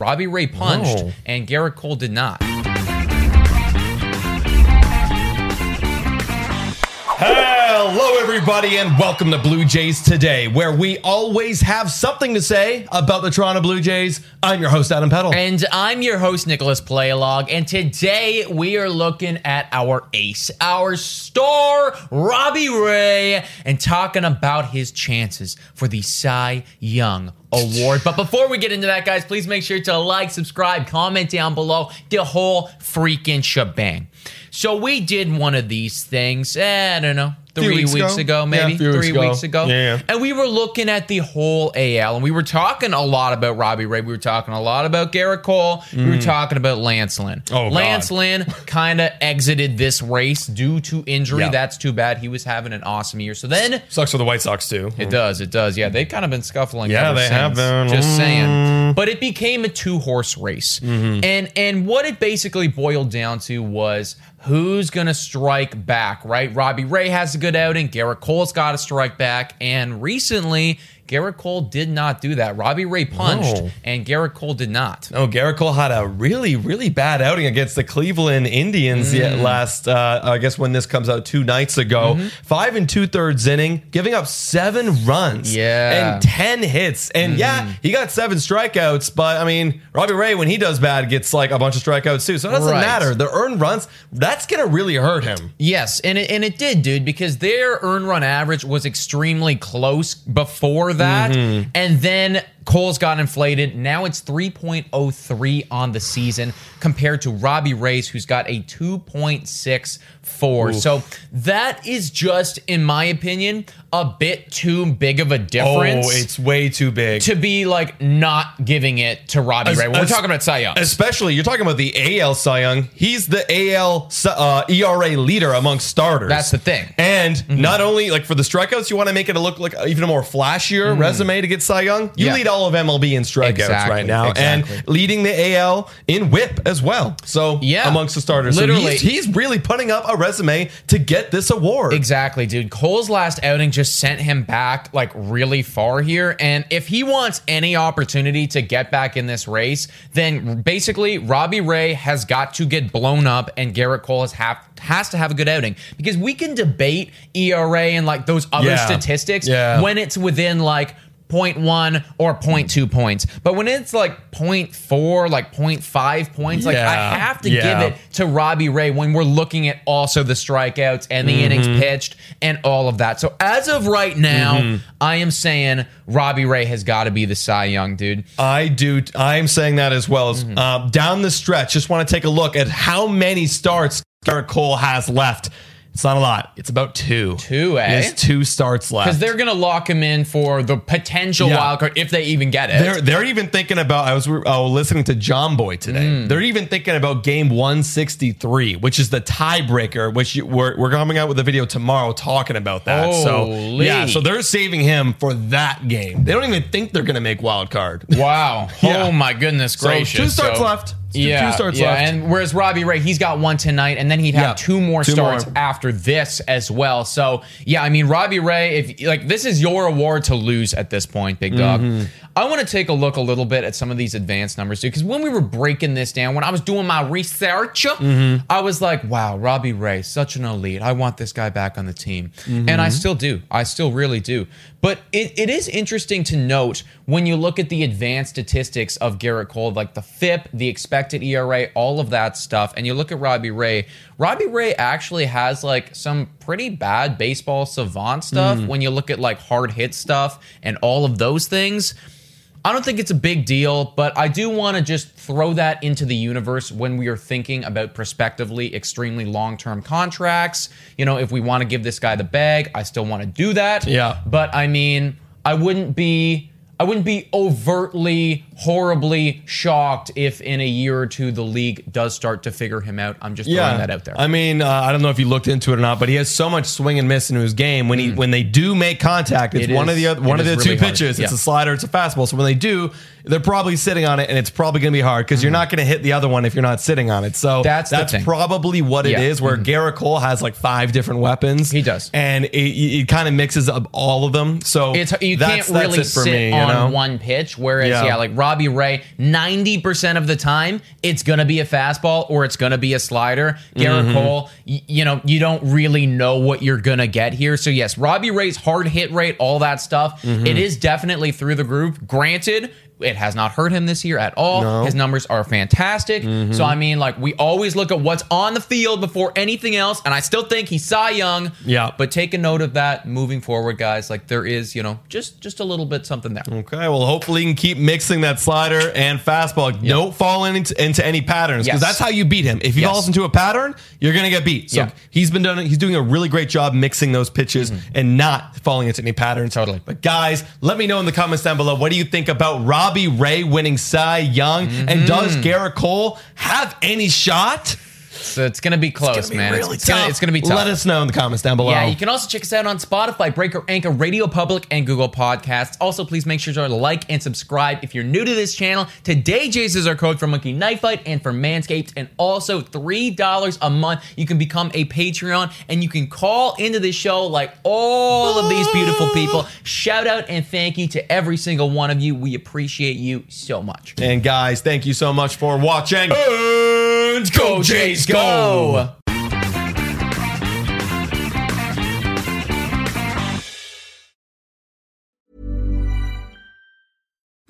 Robbie Ray punched, No. and Gerrit Cole did not. Hello, everybody, and welcome to Blue Jays Today, where we always have something to say about the Toronto Blue Jays. I'm your host, Adam Peddle. And I'm your host, Nicholas Playalog, and today we are looking at our ace, our star, Robbie Ray, and talking about his chances for the Cy Young Award. But before we get into that, guys, please make sure to like, subscribe, comment down below, the whole freaking shebang. So we did one of these things, eh, I don't know, three weeks weeks, ago? ago, maybe Yeah, a few three weeks weeks ago. ago. Yeah, yeah. And we were looking at the whole AL, and we were talking a lot about Robbie Ray. We were talking a lot about Gerrit Cole. We were talking about Lance Lynn. Mm. Oh, God. Lance Lynn kind of exited this race due to injury. Yeah. That's too bad. He was having an awesome year. So then Sucks for the White Sox, too. it does. It does. Yeah, they've kind of been scuffling. Yeah, they have been. Just Mm. saying. But it became a two horse race, Mm-hmm. and and what it basically boiled down to was who's gonna strike back. Right? Robbie Ray has a good outing. Gerrit Cole's got to strike back, and recently. Gerrit Cole did not do that. Robbie Ray punched, No. and Gerrit Cole did not. No, Gerrit Cole had a really, really bad outing against the Cleveland Indians Mm. last, uh, I guess when this comes out two nights ago. Mm-hmm. Five and two thirds inning, giving up seven runs Yeah. Mm-hmm. and 10 hits. And yeah, he got seven strikeouts, but I mean, Robbie Ray, when he does bad, gets like a bunch of strikeouts too. So it doesn't Right. matter. The earned runs, that's going to really hurt him. Yes, and it, and it did, dude, because their earned run average was extremely close before that. Mm-hmm. And then Cole's got inflated. Now it's 3.03 on the season compared to Robbie Ray's, who's got a 2.64. So that is just, in my opinion, a bit too big of a difference. Oh, it's way too big. to be like not giving it to Robbie As- Ray. When we're talking about Cy Young. Especially, you're talking about the AL Cy Young. He's the AL uh, ERA leader among starters. That's the thing. Mm-hmm. And not only like for the strikeouts, you want to make it look like even a more flashier resume to get Cy Young. You Mm-hmm. Yeah. lead all of MLB in strikeouts Exactly, right now, exactly. and leading the AL in WHIP as well. So Yeah. amongst the starters, Literally. so he's, he's really putting up a resume to get this award. Exactly, dude. Cole's last outing just sent him back like really far here. And if he wants any opportunity to get back in this race, then basically Robbie Ray has got to get blown up and Gerrit Cole has have has to have a good outing. Because we can debate ERA and like those other Yeah. statistics Yeah. when it's within like 0.1 or 0.2 points. But when it's like 0.4, like 0.5 points, like I have to Yeah. give it to Robbie Ray when we're looking at also the strikeouts and the innings Mm-hmm. pitched and all of that. So as of right now, Mm-hmm. I am saying Robbie Ray has got to be the Cy Young dude. I do. I'm saying that as well. As Mm-hmm. uh, down the stretch, just want to take a look at how many starts Gerrit Cole has left. It's not a lot. It's about two. Two, eh? He has two starts left. Because they're going to lock him in for the potential Yeah. wild card if they even get it. They're they're even thinking about. I was uh, listening to John Boy today. Mm. They're even thinking about game 163, which is the tiebreaker. Which you, we're we're coming out with a video tomorrow talking about that. So Holy. yeah, so they're saving him for that game. They don't even think they're going to make wild card. wow. Yeah. Oh, my goodness So gracious. two starts So- left. Yeah, two starts yeah, left. and whereas Robbie Ray, he's got one tonight, and then he'd have Yeah, two more two starts more. after this as well. So yeah, I mean Robbie Ray, if like this is your award to lose at this point, big dog. Mm-hmm. I want to take a look a little bit at some of these advanced numbers too, because when we were breaking this down, when I was doing my research, Mm-hmm. I was like, wow, Robbie Ray, such an elite. I want this guy back on the team, Mm-hmm. and I still do. I still really do. But it, it is interesting to note when you look at the advanced statistics of Gerrit Cole, like the FIP, the expected ERA, all of that stuff, and you look at Robbie Ray, Robbie Ray actually has like some pretty bad baseball savant stuff when you look at like hard hit stuff and all of those things. I don't think it's a big deal, but I do want to just throw that into the universe when we are thinking about prospectively extremely long term contracts. You know, if we want to give this guy the bag, I still want to do that. Yeah. But I mean, I wouldn't be. I wouldn't be overtly, horribly shocked if in a year or two the league does start to figure him out. I'm just throwing that out there. I mean, uh, I don't know if you looked into it or not, but he has so much swing and miss in his game. When he when they do make contact, it's Mm. It one is- of the other, one of the really two hard. pitches. It's a slider, it's a fastball. So when they do, they're probably sitting on it, and it's probably going to be hard because you're not going to hit the other one if you're not sitting on it. So. That's that's probably what it Yeah. is. Where Mhm. Gerrit Cole has like five different weapons. He does. and it, it kind of mixes up all of them. So it's you that's, can't really sit me, you on know? one pitch. Whereas, Yeah. yeah. like Robbie Ray, ninety percent of the time it's gonna be a fastball or it's gonna be a slider. Gerrit Mm-hmm. Cole, y- you know, you don't really know what you're gonna get here. So yes, Robbie Ray's hard hit rate, all that stuff, Mm-hmm. it is definitely through the groove. Granted. It has not hurt him this year at all. No. Mm-hmm. His numbers are fantastic. So I mean, like we always look at what's on the field before anything else, and I still think he's Cy Young. Yeah. But take a note of that moving forward, guys. Like there is, you know, just just a little bit something there. Okay, well, hopefully you can keep mixing that slider and fastball. Don't fall into, into any patterns because Yes. that's how you beat him. If he Yes. falls into a pattern, you're gonna get beat. So Yeah. he's been done. He's doing a really great job mixing those pitches and not falling into any patterns. Mm-hmm. Totally. But guys, let me know in the comments down below. What do you think about Robbie Ray winning Cy Young? And does Mm-hmm. Gerrit Cole have any shot? So it's gonna be close, It's gonna be man. really it's, it's gonna, tough. it's gonna be tough. Let us know in the comments down below. Yeah, you can also check us out on Spotify, Breaker, Anchor, Radio Public, and Google Podcasts. Also, please make sure to like and subscribe if you're new to this channel. Today, Jays is our code for Monkey Knife Fight and for Manscaped, and also $3 a month. You can become a Patreon and you can call into the show like all of these beautiful people. Shout out and thank you to every single one of you. We appreciate you so much. And guys, thank you so much for watching. And go Jays go!